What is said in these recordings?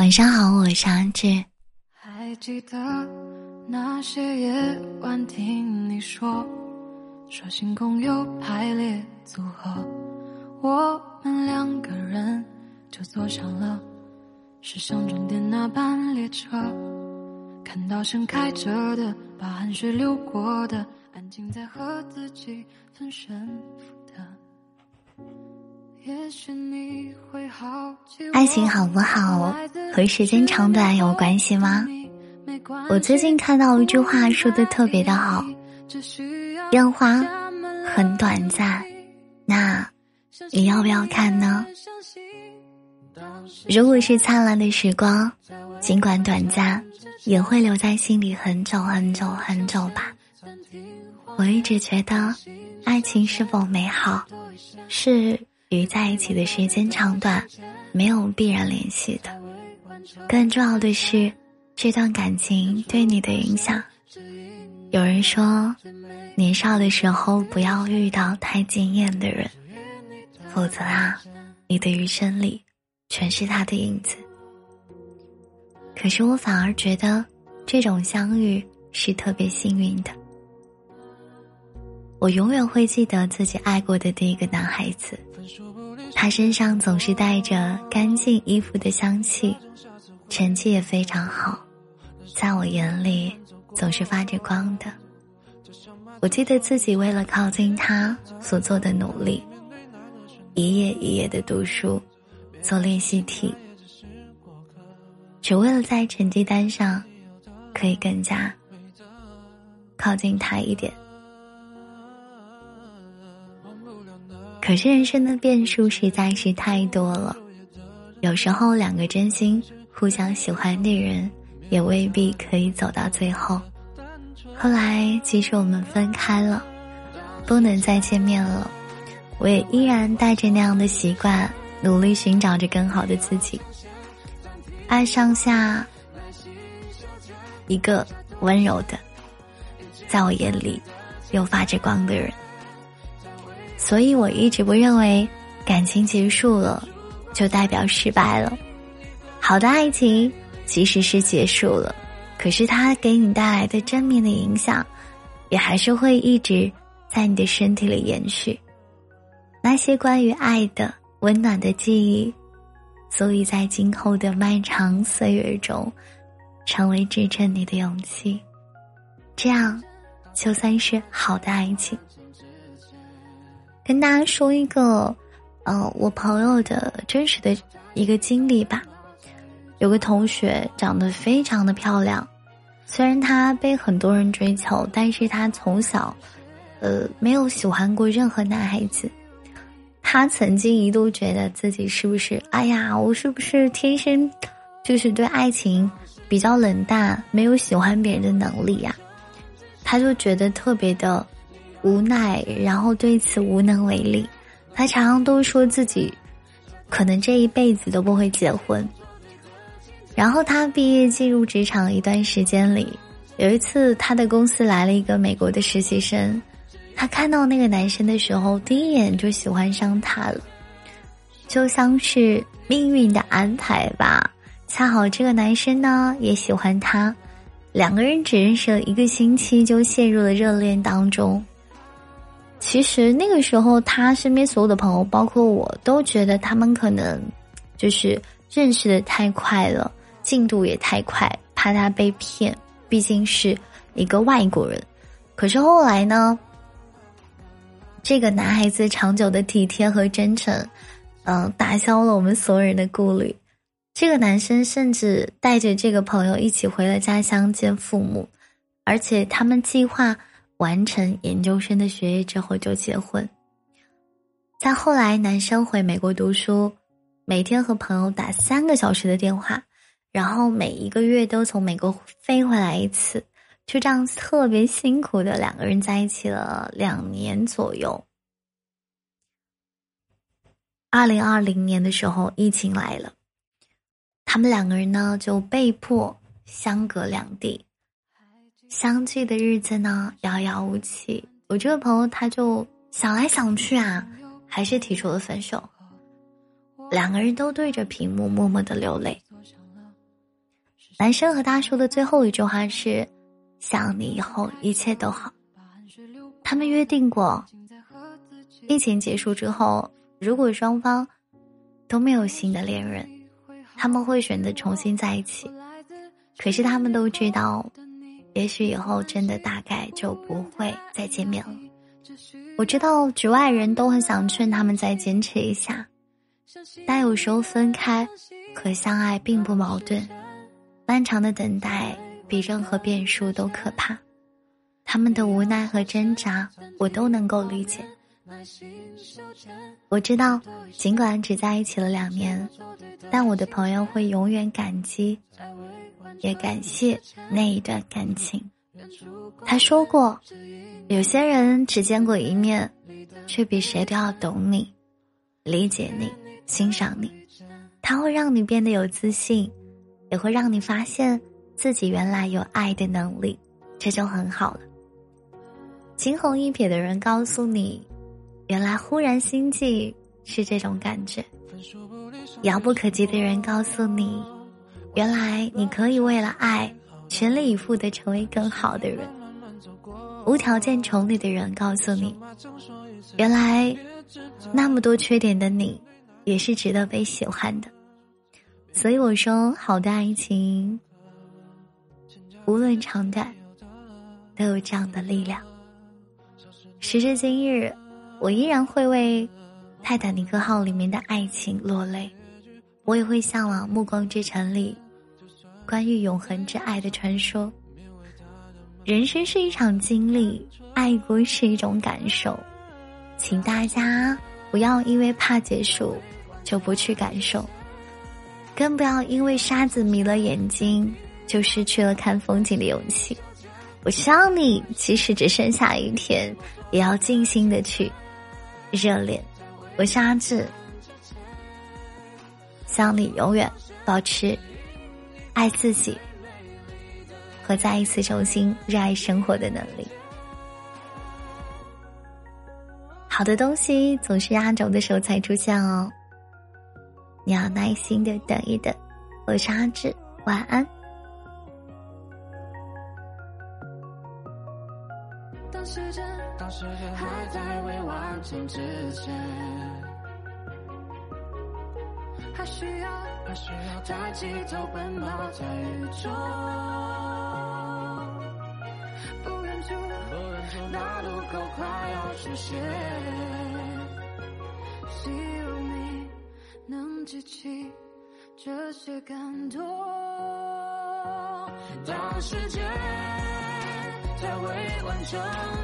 晚上好，我是安志。还记得那些夜晚，听你说说星空有排列组合，我们两个人就坐上了驶向终点那班列车，看到盛开着的，把汗水流过的，安静在和自己分胜负的。爱情好不好和时间长短有关系吗？我最近看到一句话说的特别的好，烟花很短暂，那你要不要看呢？如果是灿烂的时光，尽管短暂，也会留在心里很久很久很久吧。我一直觉得，爱情是否美好，是。与在一起的时间长短没有必然联系的，更重要的是这段感情对你的影响。有人说，年少的时候不要遇到太惊艳的人，否则啊，你的余生里全是他的影子。可是我反而觉得，这种相遇是特别幸运的。我永远会记得自己爱过的第一个男孩子，他身上总是带着干净衣服的香气，成绩也非常好，在我眼里总是发着光的。我记得自己为了靠近他所做的努力，一页一页的读书，做练习题，只为了在成绩单上可以更加靠近他一点。可是人生的变数实在是太多了，有时候两个真心互相喜欢的人，也未必可以走到最后。后来即使我们分开了，不能再见面了，我也依然带着那样的习惯，努力寻找着更好的自己，爱上下一个温柔的，在我眼里又发着光的人。所以我一直不认为感情结束了就代表失败了。好的爱情即使是结束了，可是它给你带来的正面的影响，也还是会一直在你的身体里延续。那些关于爱的温暖的记忆，足以在今后的漫长岁月中，成为支撑你的勇气。这样，就算是好的爱情。跟大家说一个，呃，我朋友的真实的一个经历吧。有个同学长得非常的漂亮，虽然她被很多人追求，但是她从小，呃，没有喜欢过任何男孩子。她曾经一度觉得自己是不是，哎呀，我是不是天生就是对爱情比较冷淡，没有喜欢别人的能力呀？她就觉得特别的。无奈，然后对此无能为力。他常常都说自己可能这一辈子都不会结婚。然后他毕业进入职场一段时间里，有一次他的公司来了一个美国的实习生，他看到那个男生的时候，第一眼就喜欢上他了，就像是命运的安排吧。恰好这个男生呢也喜欢他，两个人只认识了一个星期就陷入了热恋当中。其实那个时候，他身边所有的朋友，包括我都觉得他们可能就是认识的太快了，进度也太快，怕他被骗。毕竟是一个外国人。可是后来呢，这个男孩子长久的体贴和真诚，嗯，打消了我们所有人的顾虑。这个男生甚至带着这个朋友一起回了家乡见父母，而且他们计划。完成研究生的学业之后就结婚。再后来，男生回美国读书，每天和朋友打三个小时的电话，然后每一个月都从美国飞回来一次，就这样特别辛苦的两个人在一起了两年左右。二零二零年的时候，疫情来了，他们两个人呢就被迫相隔两地。相聚的日子呢，遥遥无期。我这个朋友他就想来想去啊，还是提出了分手。两个人都对着屏幕默默的流泪。男生和他说的最后一句话是：“想你以后一切都好。”他们约定过，疫情结束之后，如果双方都没有新的恋人，他们会选择重新在一起。可是他们都知道，也许以后真的大概就不会再见面了。我知道局外人都很想劝他们再坚持一下，但有时候分开和相爱并不矛盾。漫长的等待比任何变数都可怕，他们的无奈和挣扎我都能够理解。我知道，尽管只在一起了两年，但我的朋友会永远感激，也感谢那一段感情。他说过，有些人只见过一面，却比谁都要懂你、理解你、欣赏你。他会让你变得有自信。也会让你发现自己原来有爱的能力，这就很好了。惊鸿一瞥的人告诉你，原来忽然心悸是这种感觉；遥不可及的人告诉你，原来你可以为了爱全力以赴的成为更好的人；无条件宠你的人告诉你，原来那么多缺点的你也是值得被喜欢的。所以我说，好的爱情，无论长短，都有这样的力量。时至今日，我依然会为《泰坦尼克号》里面的爱情落泪，我也会向往《暮光之城》里关于永恒之爱的传说。人生是一场经历，爱过是一种感受，请大家不要因为怕结束就不去感受。更不要因为沙子迷了眼睛，就失去了看风景的勇气。我希望你，即使只剩下一天，也要尽心的去热恋。我是阿志，希望你永远保持爱自己和再一次重新热爱生活的能力。好的东西总是压轴的时候才出现哦。你要耐心的等一等，我是阿志，晚安。当时间当时间还在未完成之前，还需要还需要抬起头奔跑在雨中，不远处那路口快要出现。希望你能记起这些感动。当时间在未完成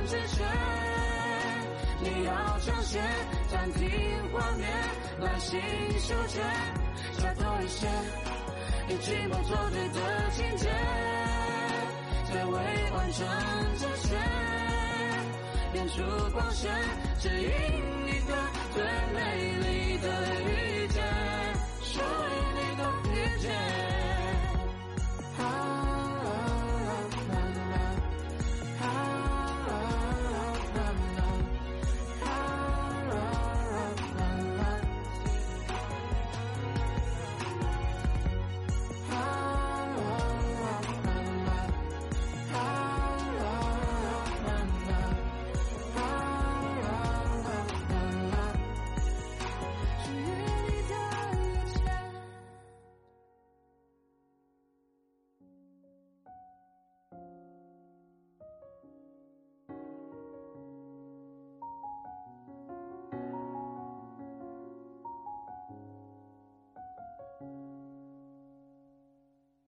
之前，你要抢先暂停画面，耐心修剪，下多一些，与寂寞作对的情节。在未完成之前，演出光线，指引你的。